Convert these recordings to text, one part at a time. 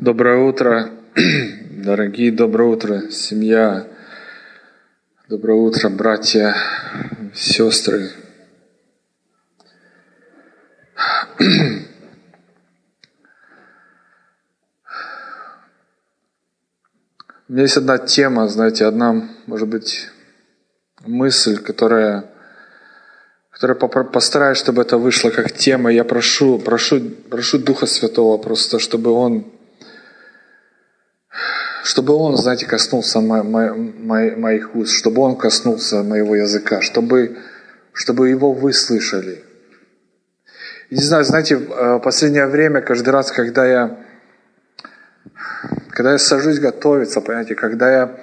Доброе утро, дорогие, доброе утро, семья. Доброе утро, братья, сестры. У меня есть одна тема, знаете, одна, может быть, мысль, которая, которая постараюсь, чтобы это вышло как тема. Я прошу, прошу, прошу Духа Святого просто, чтобы Он чтобы Он, знаете, коснулся мо- мо- мо- моих уст, чтобы Он коснулся моего языка, чтобы, чтобы Его вы слышали. И не знаю, знаете, в э, последнее время, каждый раз, когда я, когда я сажусь готовиться, понимаете, когда я,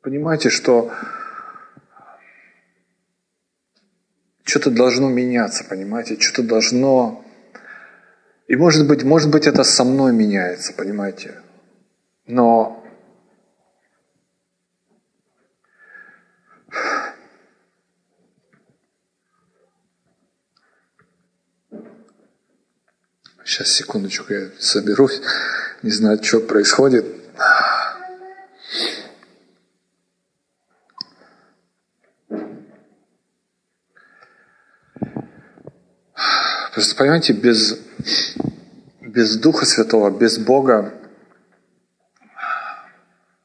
понимаете, что что-то должно меняться, понимаете, что-то должно и может быть, может быть, это со мной меняется, понимаете? Но Сейчас, секундочку, я соберусь. Не знаю, что происходит. Просто понимаете, без, без Духа Святого, без Бога,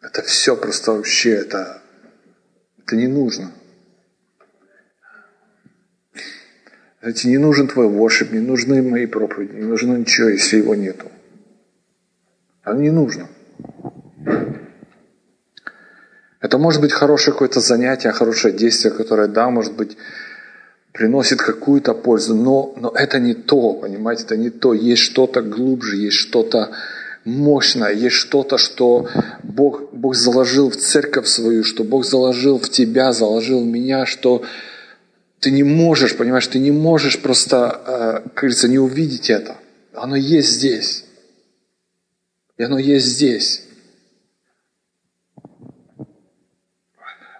это все просто вообще, это, это не нужно. Знаете, не нужен твой воршип, не нужны мои проповеди, не нужно ничего, если его нету. Оно не нужно. Это может быть хорошее какое-то занятие, хорошее действие, которое, да, может быть, приносит какую-то пользу, но, но это не то, понимаете, это не то. Есть что-то глубже, есть что-то мощное, есть что-то, что Бог, Бог заложил в церковь свою, что Бог заложил в тебя, заложил в меня, что ты не можешь, понимаешь, ты не можешь просто, э, как говорится, не увидеть это. Оно есть здесь. И оно есть здесь.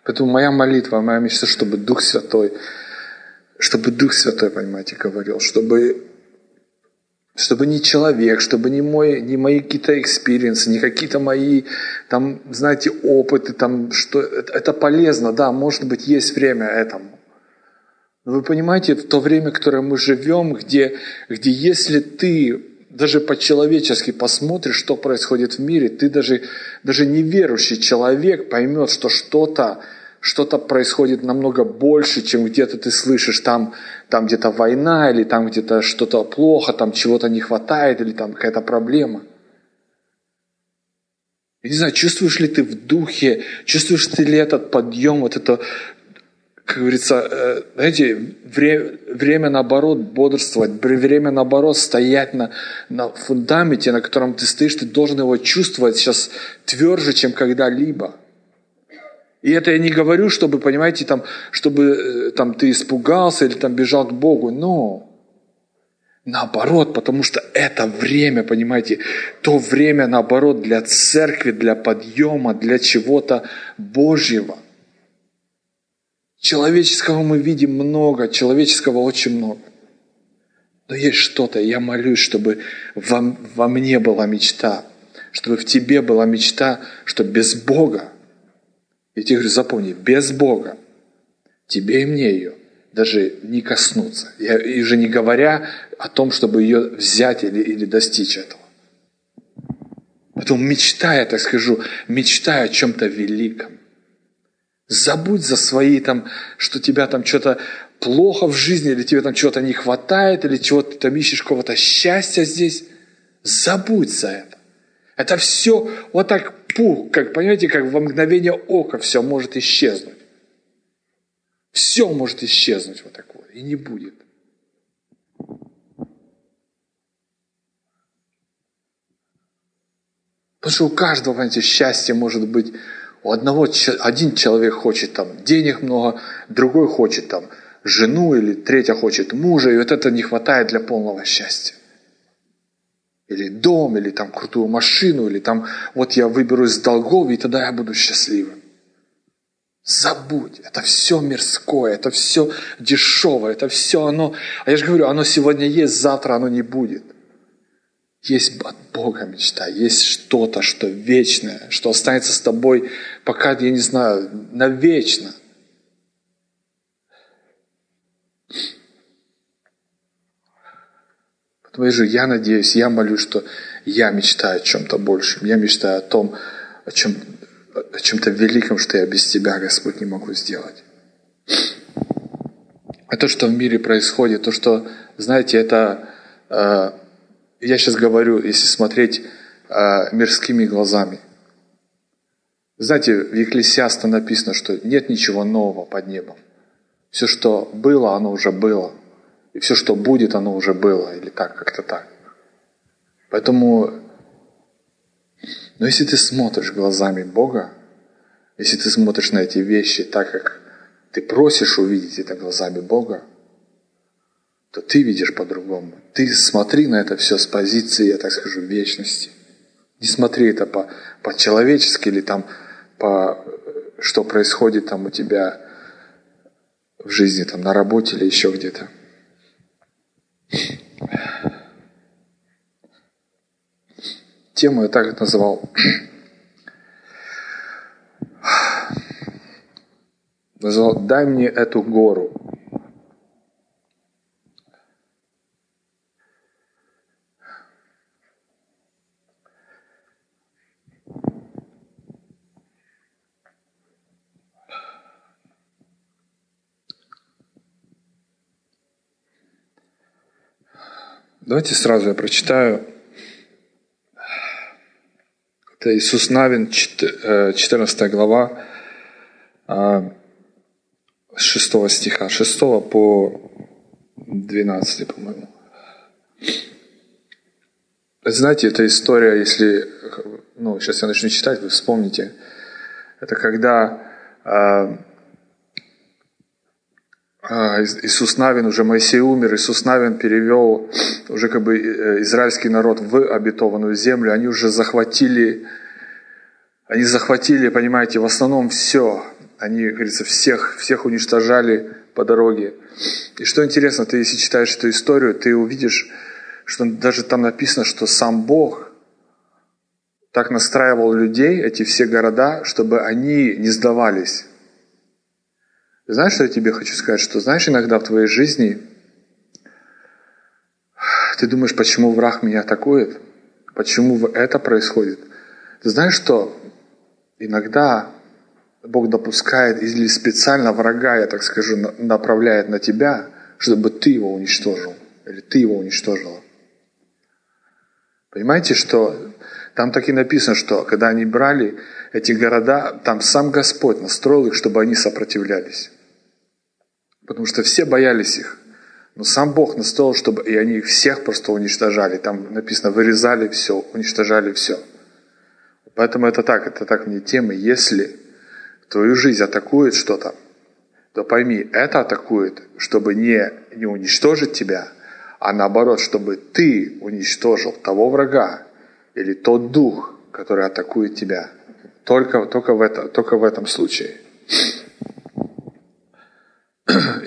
Поэтому моя молитва, моя мечта, чтобы Дух Святой чтобы Дух Святой, понимаете, говорил, чтобы, чтобы не человек, чтобы не, мой, не мои какие-то experience ы, не какие-то мои, там, знаете, опыты, там, что это, это полезно, да, может быть, есть время этому. Но вы понимаете, в то время, в которое мы живем, где, где если ты даже по-человечески посмотришь, что происходит в мире, ты даже, даже неверующий человек поймет, что что-то что-то происходит намного больше, чем где-то ты слышишь, там, там где-то война, или там где-то что-то плохо, там чего-то не хватает, или там какая-то проблема. Я не знаю, чувствуешь ли ты в духе, чувствуешь ты ли этот подъем, вот это, как говорится, э, знаете, время, время наоборот бодрствовать, время наоборот стоять на, на фундаменте, на котором ты стоишь, ты должен его чувствовать сейчас тверже, чем когда-либо. И это я не говорю, чтобы, понимаете, там, чтобы э, там, ты испугался или там бежал к Богу, но наоборот, потому что это время, понимаете, то время, наоборот, для церкви, для подъема, для чего-то Божьего. Человеческого мы видим много, человеческого очень много. Но есть что-то, я молюсь, чтобы во, во мне была мечта, чтобы в тебе была мечта, что без Бога я тебе говорю, запомни, без Бога тебе и мне ее даже не коснуться. Я, и уже не говоря о том, чтобы ее взять или, или достичь этого. Поэтому мечтая, так скажу, мечтая о чем-то великом. Забудь за свои там, что тебя там что-то плохо в жизни, или тебе там чего-то не хватает, или чего-то там ищешь какого-то счастья здесь. Забудь за это. Это все вот так пух, как, понимаете, как во мгновение ока все может исчезнуть. Все может исчезнуть вот такое, и не будет. Потому что у каждого, понимаете, счастье может быть у одного, один человек хочет там денег много, другой хочет там жену или третья хочет мужа, и вот это не хватает для полного счастья или дом, или там крутую машину, или там вот я выберусь из долгов, и тогда я буду счастливым. Забудь, это все мирское, это все дешевое, это все оно, а я же говорю, оно сегодня есть, завтра оно не будет. Есть от Бога мечта, есть что-то, что вечное, что останется с тобой, пока, я не знаю, навечно. Поэтому я же, я надеюсь, я молюсь, что я мечтаю о чем-то большем. Я мечтаю о том, о, чем, о чем-то великом, что я без Тебя, Господь, не могу сделать. А то, что в мире происходит, то, что, знаете, это, э, я сейчас говорю, если смотреть э, мирскими глазами. Знаете, в Екклесиаста написано, что нет ничего нового под небом. Все, что было, оно уже было. И все, что будет, оно уже было. Или так, как-то так. Поэтому, но если ты смотришь глазами Бога, если ты смотришь на эти вещи так, как ты просишь увидеть это глазами Бога, то ты видишь по-другому. Ты смотри на это все с позиции, я так скажу, вечности. Не смотри это по, по-человечески или там по что происходит там у тебя в жизни, там на работе или еще где-то. Тему я так называл назвал «Дай мне эту гору». Давайте сразу я прочитаю. Это Иисус Навин, 14 э, глава, а, с 6 стиха, 6 по 12, по-моему. Знаете, эта история, если, ну, сейчас я начну читать, вы вспомните. Это когда э, Иисус Навин, уже Моисей умер, Иисус Навин перевел уже как бы э, израильский народ в обетованную землю, они уже захватили, они захватили, понимаете, в основном все, они, говорится, всех, всех уничтожали по дороге. И что интересно, ты если читаешь эту историю, ты увидишь, что даже там написано, что сам Бог так настраивал людей, эти все города, чтобы они не сдавались. Знаешь, что я тебе хочу сказать? Что знаешь, иногда в твоей жизни ты думаешь, почему враг меня атакует? Почему это происходит? Ты знаешь, что иногда Бог допускает или специально врага, я так скажу, направляет на тебя, чтобы ты его уничтожил. Или ты его уничтожила. Понимаете, что там так и написано, что когда они брали эти города, там сам Господь настроил их, чтобы они сопротивлялись. Потому что все боялись их. Но сам Бог настроил, чтобы и они их всех просто уничтожали. Там написано, вырезали все, уничтожали все. Поэтому это так, это так мне тема. Если твою жизнь атакует что-то, то пойми, это атакует, чтобы не, не уничтожить тебя, а наоборот, чтобы ты уничтожил того врага или тот дух, который атакует тебя. Только, только, в, это, только в этом случае.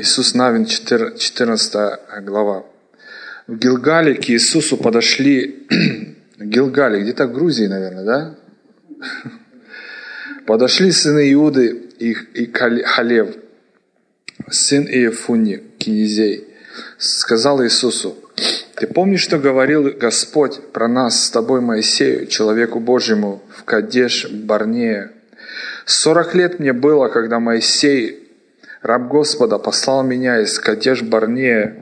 Иисус Навин, 14 глава. В Гилгале к Иисусу подошли, Гилгале, где-то в Грузии, наверное, да? Подошли сыны Иуды и, и Халев, сын Иефуни, князей, сказал Иисусу, «Ты помнишь, что говорил Господь про нас с тобой, Моисею, человеку Божьему, в Кадеш, Барнея? Сорок лет мне было, когда Моисей, раб Господа, послал меня из Кадеш, Барнея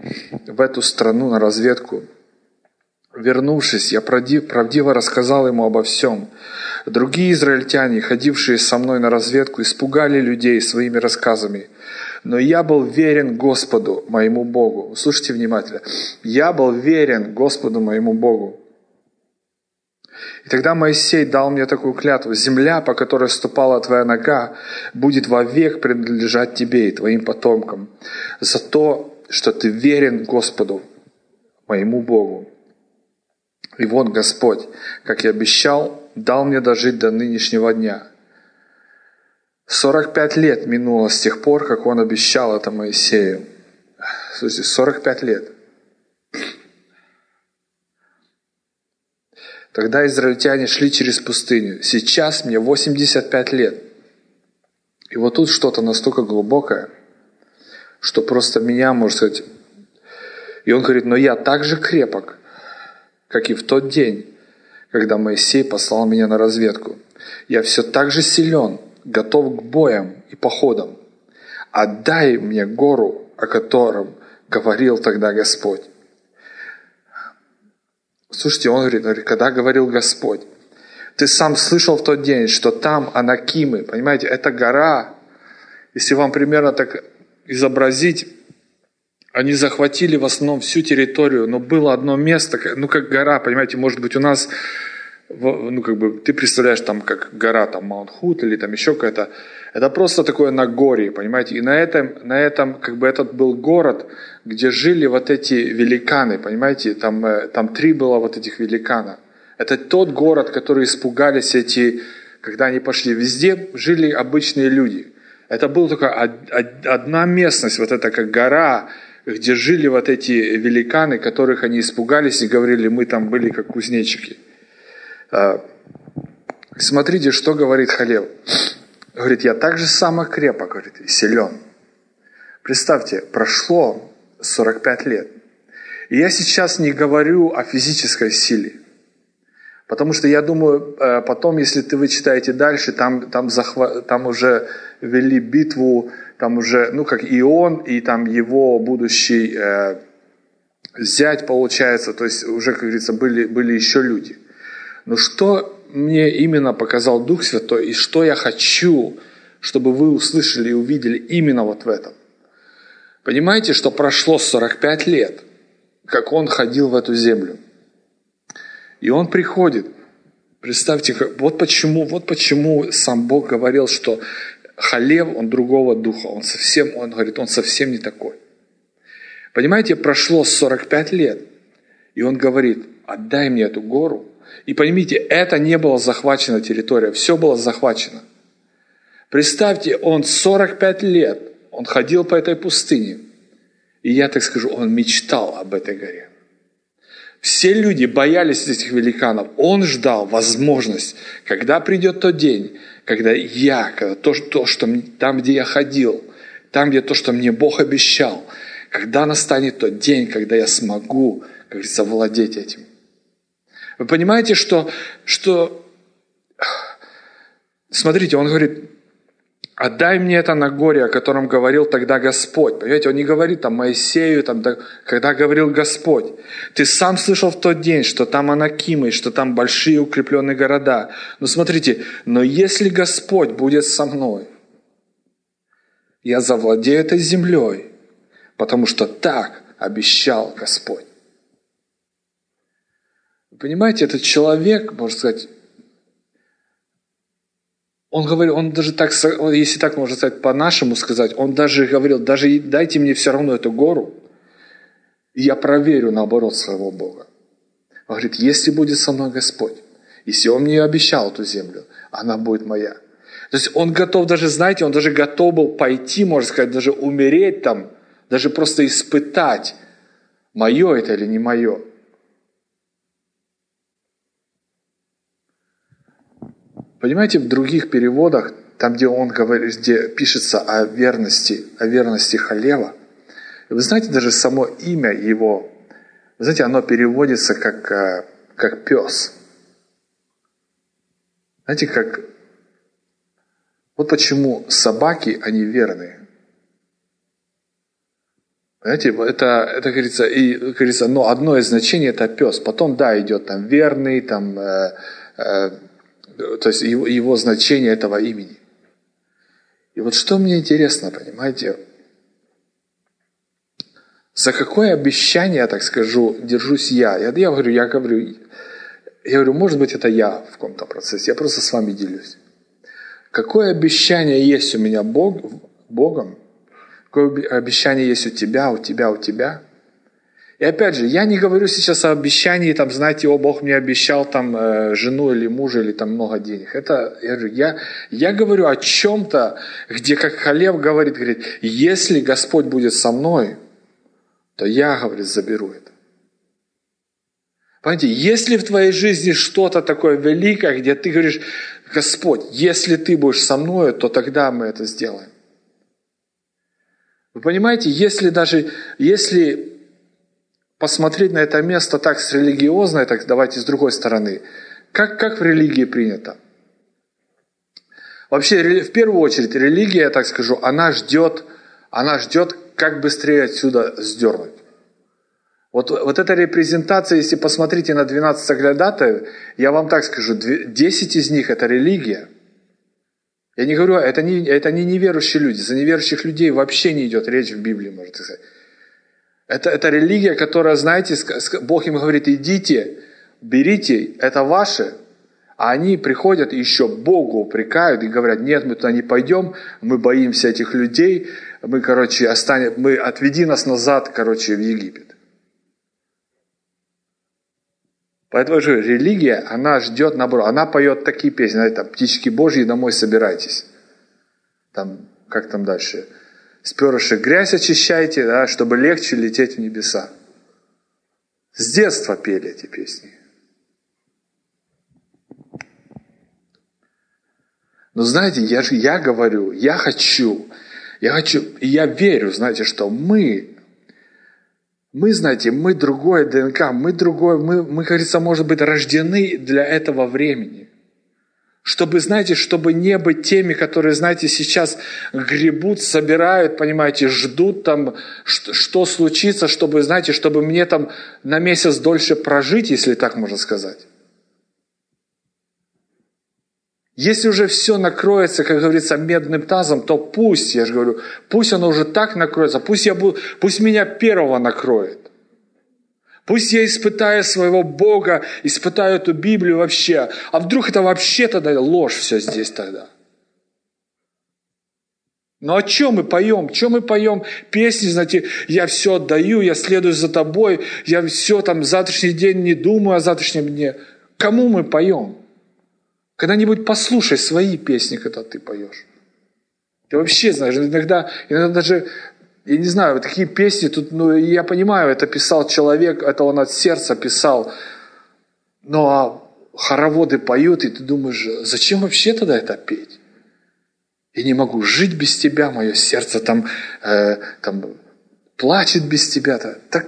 в эту страну на разведку. Вернувшись, я правдиво рассказал ему обо всем. Другие израильтяне, ходившие со мной на разведку, испугали людей своими рассказами. Но я был верен Господу, моему Богу. Слушайте внимательно. Я был верен Господу, моему Богу. Тогда Моисей дал мне такую клятву. Земля, по которой ступала твоя нога, будет вовек принадлежать тебе и твоим потомкам. За то, что ты верен Господу, моему Богу. И вот Господь, как и обещал, дал мне дожить до нынешнего дня. 45 лет минуло с тех пор, как он обещал это Моисею. Слушайте, 45 лет. Тогда израильтяне шли через пустыню. Сейчас мне 85 лет. И вот тут что-то настолько глубокое, что просто меня, можно сказать... И он говорит, но я так же крепок, как и в тот день, когда Моисей послал меня на разведку. Я все так же силен, готов к боям и походам. Отдай мне гору, о котором говорил тогда Господь. Слушайте, он говорит, когда говорил Господь, ты сам слышал в тот день, что там Анакимы, понимаете, это гора. Если вам примерно так изобразить, они захватили в основном всю территорию, но было одно место, ну как гора, понимаете, может быть у нас, ну как бы ты представляешь там как гора, там Маунт Худ или там еще какая-то, это просто такое Нагорье, понимаете, и на этом, на этом как бы этот был город, где жили вот эти великаны, понимаете, там, э, там три было вот этих великана. Это тот город, который испугались эти, когда они пошли. Везде жили обычные люди. Это была только одна местность, вот эта как гора, где жили вот эти великаны, которых они испугались и говорили, мы там были как кузнечики. А, смотрите, что говорит Халев. Говорит, я так же само крепок, говорит, силен. Представьте, прошло 45 лет. И я сейчас не говорю о физической силе. Потому что я думаю, э, потом, если ты вы читаете дальше, там, там, захва... там уже вели битву, там уже, ну, как и он, и там его будущий э, зять, получается, то есть уже, как говорится, были, были еще люди. Но что мне именно показал Дух Святой, и что я хочу, чтобы вы услышали и увидели именно вот в этом. Понимаете, что прошло 45 лет, как он ходил в эту землю. И он приходит. Представьте, вот почему, вот почему сам Бог говорил, что Халев, он другого духа, он совсем, он говорит, он совсем не такой. Понимаете, прошло 45 лет, и он говорит, отдай мне эту гору. И поймите, это не была захвачена территория, все было захвачено. Представьте, он 45 лет он ходил по этой пустыне. И я так скажу, он мечтал об этой горе. Все люди боялись этих великанов. Он ждал возможность, когда придет тот день, когда я, когда то, то, что там, где я ходил, там, где то, что мне Бог обещал, когда настанет тот день, когда я смогу, как говорится, владеть этим. Вы понимаете, что, что... Смотрите, он говорит, отдай мне это на горе, о котором говорил тогда Господь. Понимаете, он не говорит там Моисею, там, когда говорил Господь. Ты сам слышал в тот день, что там Анакимы, что там большие укрепленные города. Но смотрите, но если Господь будет со мной, я завладею этой землей, потому что так обещал Господь. Понимаете, этот человек, можно сказать, он говорил, он даже так, если так можно сказать, по-нашему сказать, он даже говорил, даже дайте мне все равно эту гору, и я проверю наоборот своего Бога. Он говорит, если будет со мной Господь, если Он мне обещал эту землю, она будет моя. То есть он готов даже, знаете, он даже готов был пойти, можно сказать, даже умереть там, даже просто испытать, мое это или не мое. Понимаете, в других переводах, там, где он говорит, где пишется о верности, о верности Халева, вы знаете, даже само имя его, вы знаете, оно переводится как, э, как пес. Знаете, как... Вот почему собаки, они верные. Знаете, это, это говорится, и, говорится, но одно из значений это пес. Потом, да, идет там верный, там э, э, то есть его, его значение этого имени. И вот что мне интересно, понимаете, за какое обещание, я так скажу, держусь я? Я, я говорю, я говорю, я говорю, может быть, это я в каком-то процессе, я просто с вами делюсь. Какое обещание есть у меня Бог, Богом? Какое обещание есть у тебя, у тебя, у тебя – и опять же, я не говорю сейчас о обещании, там, знаете, о, Бог мне обещал там э, жену или мужа, или там много денег. Это, я, говорю, я, я говорю о чем-то, где, как Халев говорит, говорит, если Господь будет со мной, то я, говорит, заберу это. Понимаете, если в твоей жизни что-то такое великое, где ты говоришь, Господь, если ты будешь со мной, то тогда мы это сделаем. Вы понимаете, если даже, если посмотреть на это место так с религиозной, так давайте с другой стороны, как, как в религии принято? Вообще, в первую очередь, религия, я так скажу, она ждет, она ждет, как быстрее отсюда сдернуть. Вот, вот эта репрезентация, если посмотрите на 12 соглядатаев, я вам так скажу, 10 из них – это религия. Я не говорю, это не, это не неверующие люди. За неверующих людей вообще не идет речь в Библии, можно сказать. Это, это религия, которая, знаете, Бог им говорит, идите, берите, это ваше. А они приходят и еще Богу упрекают и говорят, нет, мы туда не пойдем, мы боимся этих людей, мы, короче, останем, мы отведи нас назад, короче, в Египет. Поэтому же религия, она ждет наоборот. Она поет такие песни, там, птички Божьи, домой собирайтесь. Там, как там дальше? С перышек грязь очищайте, да, чтобы легче лететь в небеса. С детства пели эти песни. Но знаете, я, же, я говорю, я хочу, я хочу, и я верю, знаете, что мы мы, знаете, мы другое ДНК, мы другое, мы, мы, говорится, может быть, рождены для этого времени. Чтобы, знаете, чтобы не быть теми, которые, знаете, сейчас гребут, собирают, понимаете, ждут там, что, что случится, чтобы, знаете, чтобы мне там на месяц дольше прожить, если так можно сказать. Если уже все накроется, как говорится, медным тазом, то пусть, я же говорю, пусть оно уже так накроется, пусть, я буду, пусть меня первого накроет. Пусть я испытаю своего Бога, испытаю эту Библию вообще. А вдруг это вообще тогда ложь все здесь тогда? Но о чем мы поем? Чем мы поем песни, знаете, я все отдаю, я следую за тобой, я все там завтрашний день не думаю о завтрашнем дне. Кому мы поем? Когда-нибудь послушай свои песни, когда ты поешь. Ты вообще знаешь, иногда, иногда даже, я не знаю, вот такие песни, тут, ну, я понимаю, это писал человек, это он от сердца писал, но а хороводы поют, и ты думаешь, зачем вообще тогда это петь? Я не могу жить без тебя, мое сердце там, э, там плачет без тебя. -то. Так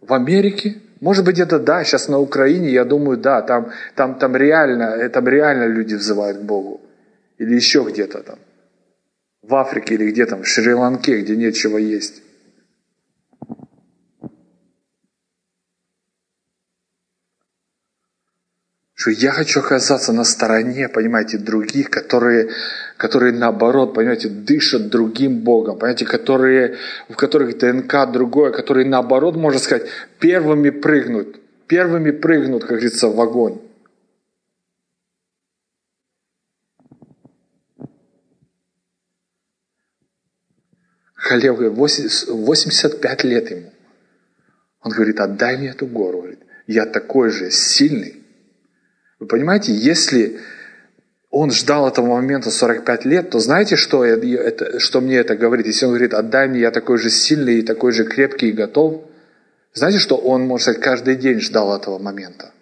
в Америке может быть, это да, сейчас на Украине, я думаю, да, там, там, там, реально, там реально люди взывают к Богу. Или еще где-то там. В Африке или где там, в Шри-Ланке, где нечего есть. Что я хочу оказаться на стороне, понимаете, других, которые которые наоборот, понимаете, дышат другим Богом, понимаете, которые, в которых ДНК другое, которые наоборот, можно сказать, первыми прыгнут, первыми прыгнут, как говорится, в огонь. Халев, 85 лет ему. Он говорит, отдай мне эту гору. Говорит, я такой же сильный. Вы понимаете, если он ждал этого момента 45 лет, то знаете, что, это, что мне это говорит? Если он говорит, отдай мне, я такой же сильный и такой же крепкий и готов, знаете, что он, может сказать, каждый день ждал этого момента?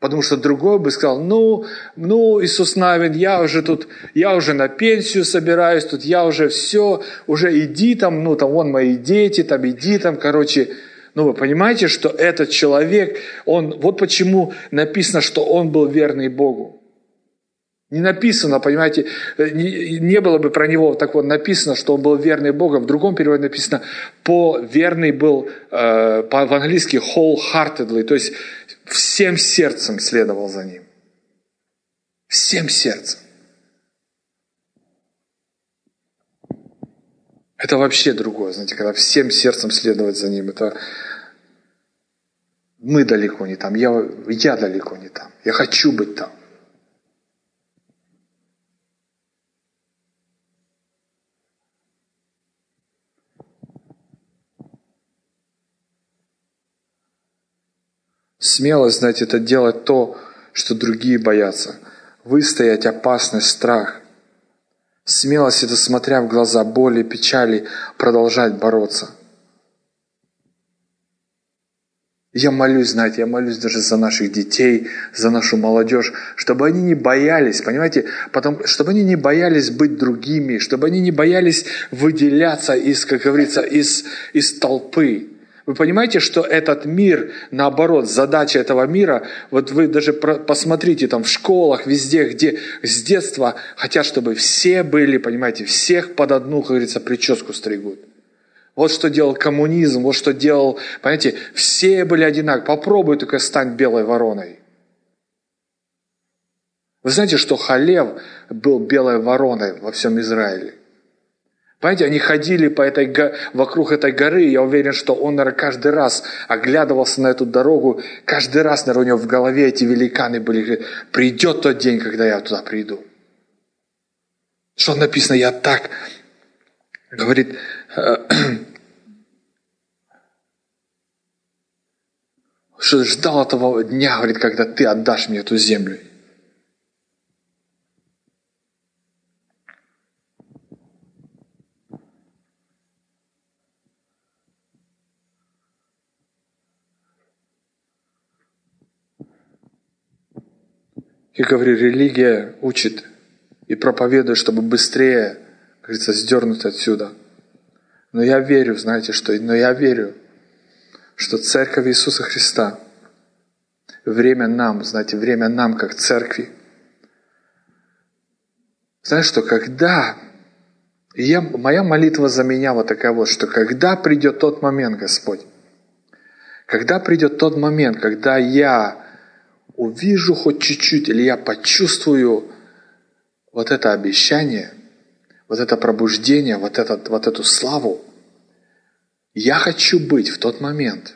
Потому что другой бы сказал, ну, ну, Иисус Навин, я уже тут, я уже на пенсию собираюсь, тут я уже все, уже иди там, ну, там, вон мои дети, там, иди там, короче. Ну, вы понимаете, что этот человек, он, вот почему написано, что он был верный Богу. Не написано, понимаете, не, не было бы про него так вот написано, что он был верный Богу. В другом переводе написано, по верный был э, по-английски wholeheartedly, то есть всем сердцем следовал за ним. Всем сердцем. Это вообще другое, знаете, когда всем сердцем следовать за ним, это мы далеко не там, я, я далеко не там, я хочу быть там. Смелость, знаете, это делать то, что другие боятся. Выстоять опасность, страх. Смелость – это, смотря в глаза боли, печали, продолжать бороться. Я молюсь, знаете, я молюсь даже за наших детей, за нашу молодежь, чтобы они не боялись, понимаете, потом, чтобы они не боялись быть другими, чтобы они не боялись выделяться из, как говорится, из, из толпы. Вы понимаете, что этот мир, наоборот, задача этого мира, вот вы даже посмотрите там в школах, везде, где с детства хотят, чтобы все были, понимаете, всех под одну, как говорится, прическу стригут. Вот что делал коммунизм, вот что делал, понимаете, все были одинаковы. Попробуй только стань белой вороной. Вы знаете, что Халев был белой вороной во всем Израиле? Понимаете, они ходили по этой, вокруг этой горы, я уверен, что он, каждый раз оглядывался на эту дорогу, каждый раз, наверное, у него в голове эти великаны были, придет тот день, когда я туда приду. Что написано, я так, говорит, э, что ждал этого дня, говорит, когда ты отдашь мне эту землю. Я говорю, религия учит и проповедует, чтобы быстрее, как говорится, сдернуть отсюда. Но я верю, знаете что, но я верю, что Церковь Иисуса Христа, время нам, знаете, время нам, как Церкви. Знаешь что, когда я, моя молитва за меня вот такая вот, что когда придет тот момент, Господь, когда придет тот момент, когда я увижу хоть чуть-чуть, или я почувствую вот это обещание, вот это пробуждение, вот, этот, вот эту славу, я хочу быть в тот момент,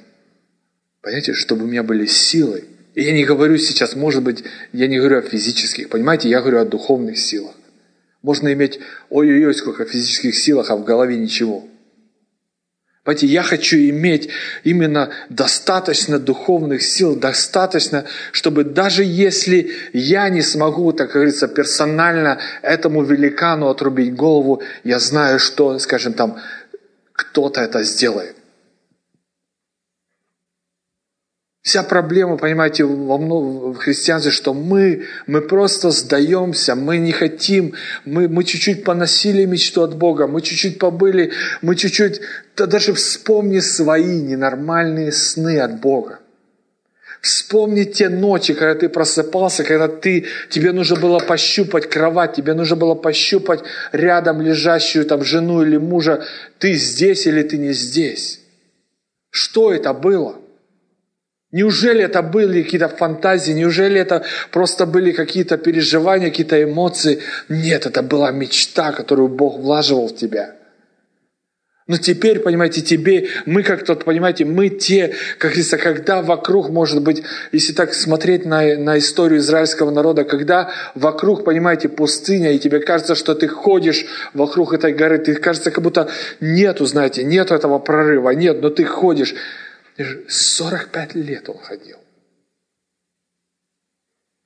понимаете, чтобы у меня были силы. И я не говорю сейчас, может быть, я не говорю о физических, понимаете, я говорю о духовных силах. Можно иметь ой-ой-ой, сколько физических силах, а в голове ничего. Понимаете, я хочу иметь именно достаточно духовных сил, достаточно, чтобы даже если я не смогу, так говорится, персонально этому великану отрубить голову, я знаю, что, скажем там, кто-то это сделает. Вся проблема, понимаете, во много, в христианстве, что мы, мы просто сдаемся, мы не хотим, мы, мы чуть-чуть поносили мечту от Бога, мы чуть-чуть побыли, мы чуть-чуть, да даже вспомни свои ненормальные сны от Бога. Вспомни те ночи, когда ты просыпался, когда ты, тебе нужно было пощупать кровать, тебе нужно было пощупать рядом лежащую там жену или мужа. Ты здесь или ты не здесь? Что это было? Неужели это были какие-то фантазии? Неужели это просто были какие-то переживания, какие-то эмоции? Нет, это была мечта, которую Бог влаживал в тебя – но теперь, понимаете, тебе, мы как тот, понимаете, мы те, как говорится, когда вокруг, может быть, если так смотреть на, на историю израильского народа, когда вокруг, понимаете, пустыня, и тебе кажется, что ты ходишь вокруг этой горы, ты кажется, как будто нету, знаете, нету этого прорыва, нет, но ты ходишь. 45 лет он ходил.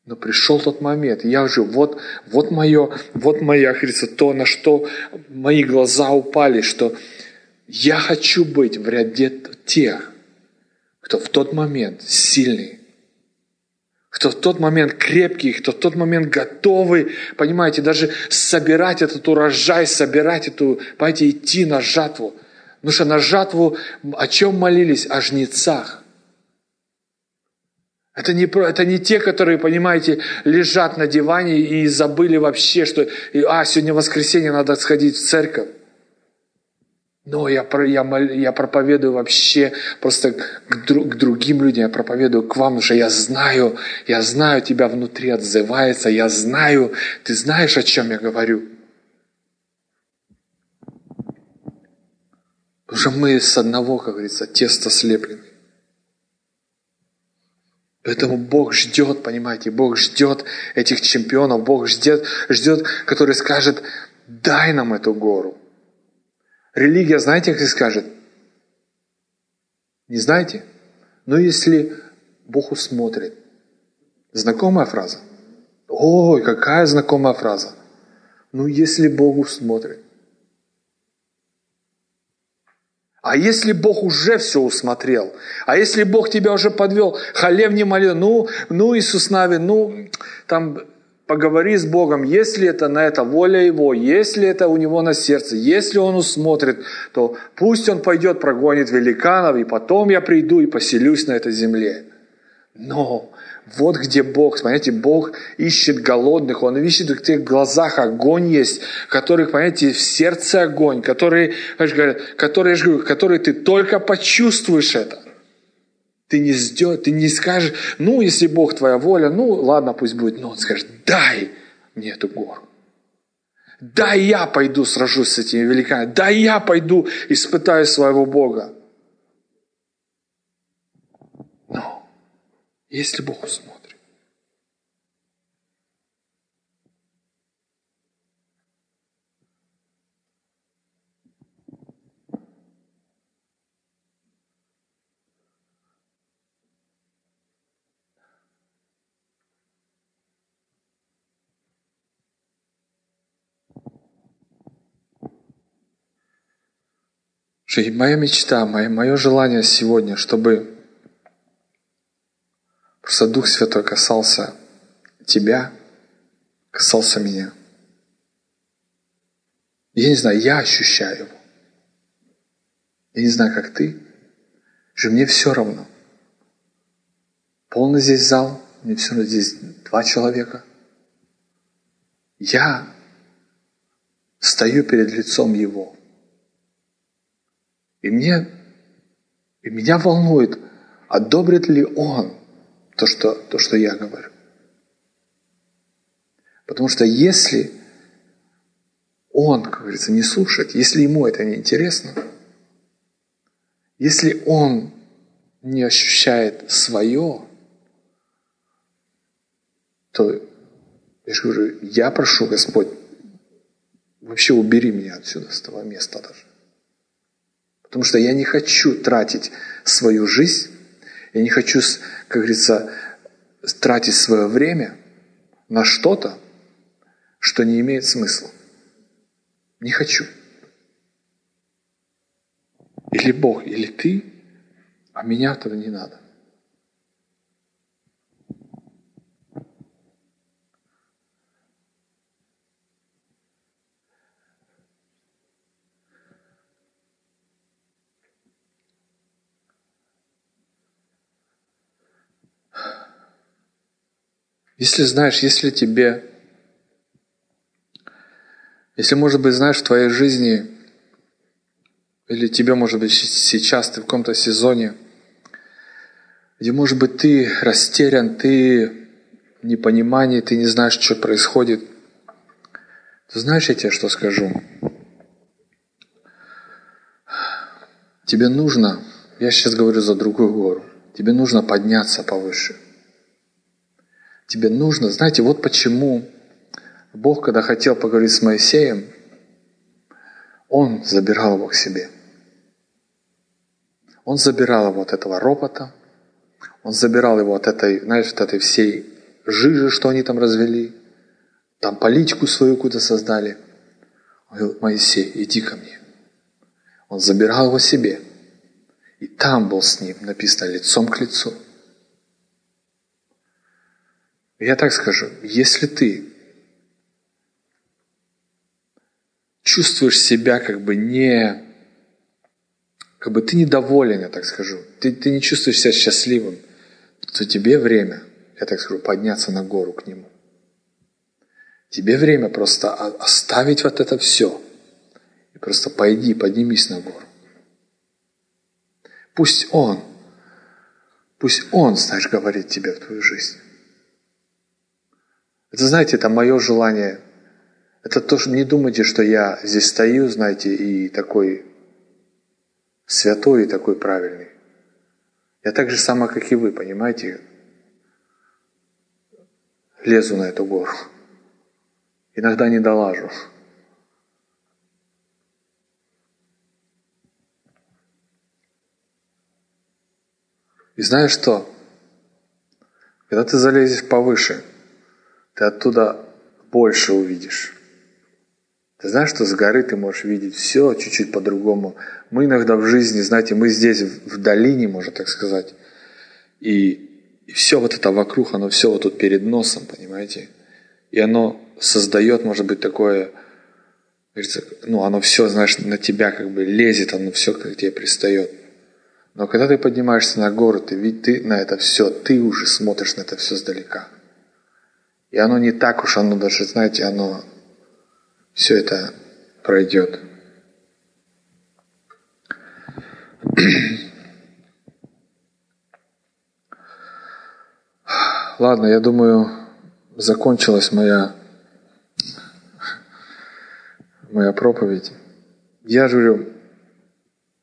Но пришел тот момент, я уже, вот, вот мое, вот моя, говорится, то, на что мои глаза упали, что я хочу быть в ряде тех, кто в тот момент сильный, кто в тот момент крепкий, кто в тот момент готовый, понимаете, даже собирать этот урожай, собирать эту, понимаете, идти на жатву. Потому что на жатву о чем молились? О жнецах. Это не, это не те, которые, понимаете, лежат на диване и забыли вообще, что а, сегодня воскресенье, надо сходить в церковь. Но я, я, я проповедую вообще просто к, к другим людям, я проповедую к вам, потому что я знаю, я знаю, тебя внутри отзывается, я знаю, ты знаешь, о чем я говорю. Потому что мы с одного, как говорится, теста слеплены. Поэтому Бог ждет, понимаете, Бог ждет этих чемпионов, Бог ждет, ждет, который скажет, дай нам эту гору. Религия, знаете, как скажет? Не знаете? Но если Бог усмотрит. Знакомая фраза? Ой, какая знакомая фраза. Ну, если Бог усмотрит. А если Бог уже все усмотрел? А если Бог тебя уже подвел? Халев не молил, ну, ну, Иисус Нави, ну, там, поговори с Богом, если это на это воля Его, если это у Него на сердце, если Он усмотрит, то пусть Он пойдет, прогонит великанов, и потом я приду и поселюсь на этой земле. Но вот где Бог. Смотрите, Бог ищет голодных, Он ищет в тех глазах огонь есть, которых, понимаете, в сердце огонь, которые, которые, которые ты только почувствуешь это. Ты не сделаешь, ты не скажешь, ну, если Бог твоя воля, ну, ладно, пусть будет. Но Он скажет, дай мне эту гору. Да, я пойду сражусь с этими великанами. Да, я пойду испытаю своего Бога. Если Бог усмотрит. Моя мечта, мое, мое желание сегодня, чтобы Просто Дух Святой касался тебя, касался меня. Я не знаю, я ощущаю его. Я не знаю, как ты. Же мне все равно. Полный здесь зал, мне все равно здесь два человека. Я стою перед лицом Его. И мне, и меня волнует, одобрит ли Он то, что, то, что я говорю. Потому что если он, как говорится, не слушает, если ему это не интересно, если он не ощущает свое, то я же говорю, я прошу, Господь, вообще убери меня отсюда, с того места даже. Потому что я не хочу тратить свою жизнь я не хочу, как говорится, тратить свое время на что-то, что не имеет смысла. Не хочу. Или Бог, или ты, а меня тогда не надо. Если знаешь, если тебе, если, может быть, знаешь, в твоей жизни, или тебе, может быть, сейчас ты в каком-то сезоне, где, может быть, ты растерян, ты в непонимании, ты не знаешь, что происходит, то знаешь, я тебе что скажу? Тебе нужно, я сейчас говорю за другую гору, тебе нужно подняться повыше – тебе нужно. Знаете, вот почему Бог, когда хотел поговорить с Моисеем, Он забирал его к себе. Он забирал его от этого робота, он забирал его от этой, знаешь, от этой всей жижи, что они там развели, там политику свою куда создали. Он говорил, Моисей, иди ко мне. Он забирал его себе. И там был с ним написано лицом к лицу – я так скажу, если ты чувствуешь себя как бы не, как бы ты недоволен, я так скажу, ты, ты не чувствуешь себя счастливым, то тебе время, я так скажу, подняться на гору к нему. Тебе время просто оставить вот это все. И просто пойди, поднимись на гору. Пусть Он, пусть Он, знаешь, говорит тебе в твою жизнь. Это, знаете, это мое желание. Это то, что не думайте, что я здесь стою, знаете, и такой святой, и такой правильный. Я так же само, как и вы, понимаете, лезу на эту гору. Иногда не долажу. И знаешь что? Когда ты залезешь повыше – ты оттуда больше увидишь. Ты знаешь, что с горы ты можешь видеть все чуть-чуть по-другому. Мы иногда в жизни, знаете, мы здесь в долине, можно так сказать, и, и все вот это вокруг, оно все вот тут перед носом, понимаете? И оно создает, может быть, такое, ну, оно все, знаешь, на тебя как бы лезет, оно все к тебе пристает. Но когда ты поднимаешься на гору, ты, ведь ты на это все, ты уже смотришь на это все сдалека. И оно не так уж, оно даже, знаете, оно все это пройдет. Ладно, я думаю, закончилась моя, моя проповедь. Я говорю,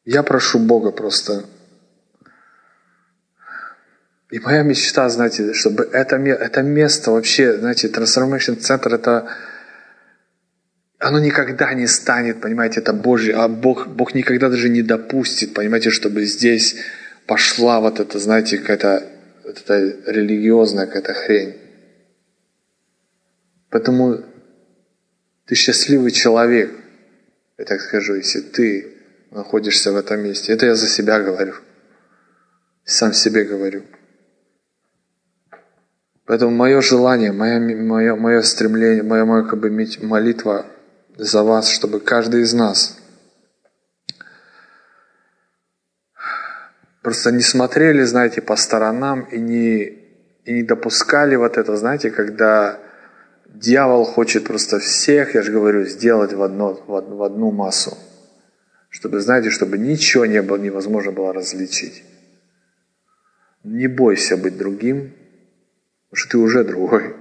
я прошу Бога просто. И моя мечта, знаете, чтобы это, это место вообще, знаете, Transformation Center, это оно никогда не станет, понимаете, это Божье, а Бог, Бог никогда даже не допустит, понимаете, чтобы здесь пошла вот эта, знаете, какая-то вот эта религиозная какая-то хрень. Поэтому ты счастливый человек, я так скажу, если ты находишься в этом месте. Это я за себя говорю. Сам себе говорю. Поэтому мое желание, мое, мое, мое стремление, моя, моя как бы молитва за вас, чтобы каждый из нас просто не смотрели, знаете, по сторонам и не, и не допускали вот это, знаете, когда дьявол хочет просто всех, я же говорю, сделать в, одно, в одну массу. Чтобы, знаете, чтобы ничего не было, невозможно было различить. Не бойся быть другим, что ты уже другой.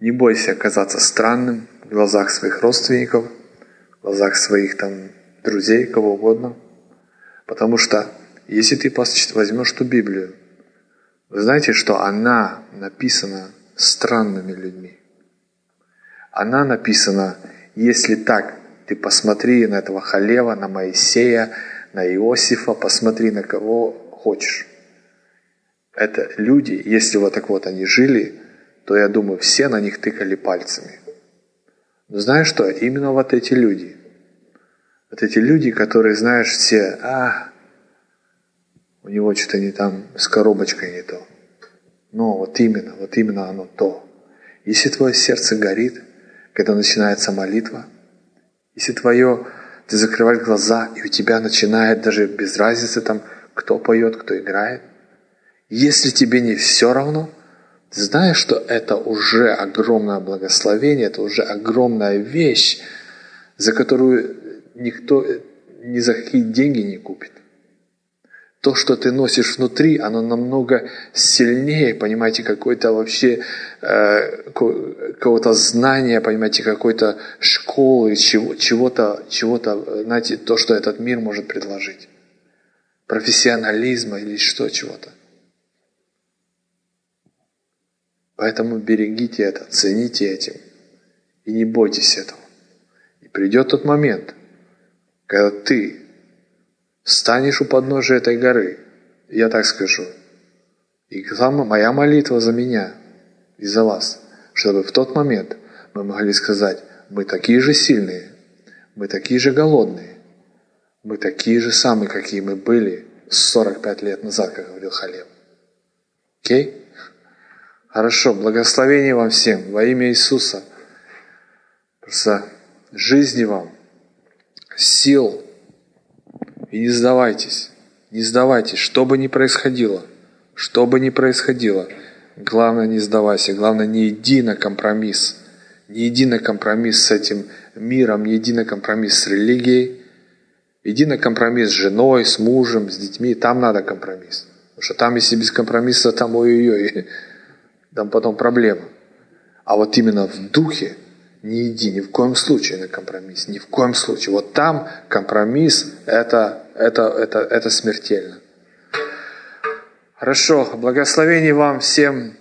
Не бойся оказаться странным в глазах своих родственников, в глазах своих там друзей, кого угодно. Потому что если ты возьмешь ту Библию, вы знаете, что она написана странными людьми. Она написана, если так, ты посмотри на этого Халева, на Моисея, на Иосифа, посмотри на кого хочешь. Это люди, если вот так вот они жили, то я думаю, все на них тыкали пальцами. Но знаешь что? Именно вот эти люди. Вот эти люди, которые, знаешь, все, а, у него что-то не там, с коробочкой не то. Но вот именно, вот именно оно то. Если твое сердце горит, когда начинается молитва – если твое, ты закрываешь глаза, и у тебя начинает даже без разницы там, кто поет, кто играет. Если тебе не все равно, ты знаешь, что это уже огромное благословение, это уже огромная вещь, за которую никто ни за какие деньги не купит то, что ты носишь внутри, оно намного сильнее, понимаете, какое-то вообще э, какого-то знания, понимаете, какой-то школы, чего, чего-то, чего-то, знаете, то, что этот мир может предложить. Профессионализма или что, чего-то. Поэтому берегите это, цените этим и не бойтесь этого. И придет тот момент, когда ты станешь у подножия этой горы, я так скажу. И моя молитва за меня и за вас, чтобы в тот момент мы могли сказать, мы такие же сильные, мы такие же голодные, мы такие же самые, какие мы были 45 лет назад, как говорил Халев. Окей? Хорошо, благословение вам всем во имя Иисуса. Просто жизни вам, сил, и не сдавайтесь, не сдавайтесь, что бы ни происходило, что бы ни происходило. Главное, не сдавайся, главное, не иди на компромисс. Не иди на компромисс с этим миром, не иди на компромисс с религией. Иди на компромисс с женой, с мужем, с детьми. Там надо компромисс. Потому что там, если без компромисса, там ой-ой-ой, там потом проблема. А вот именно в духе – не иди ни в коем случае на компромисс, ни в коем случае. Вот там компромисс это, это, это, это смертельно. Хорошо, благословений вам всем.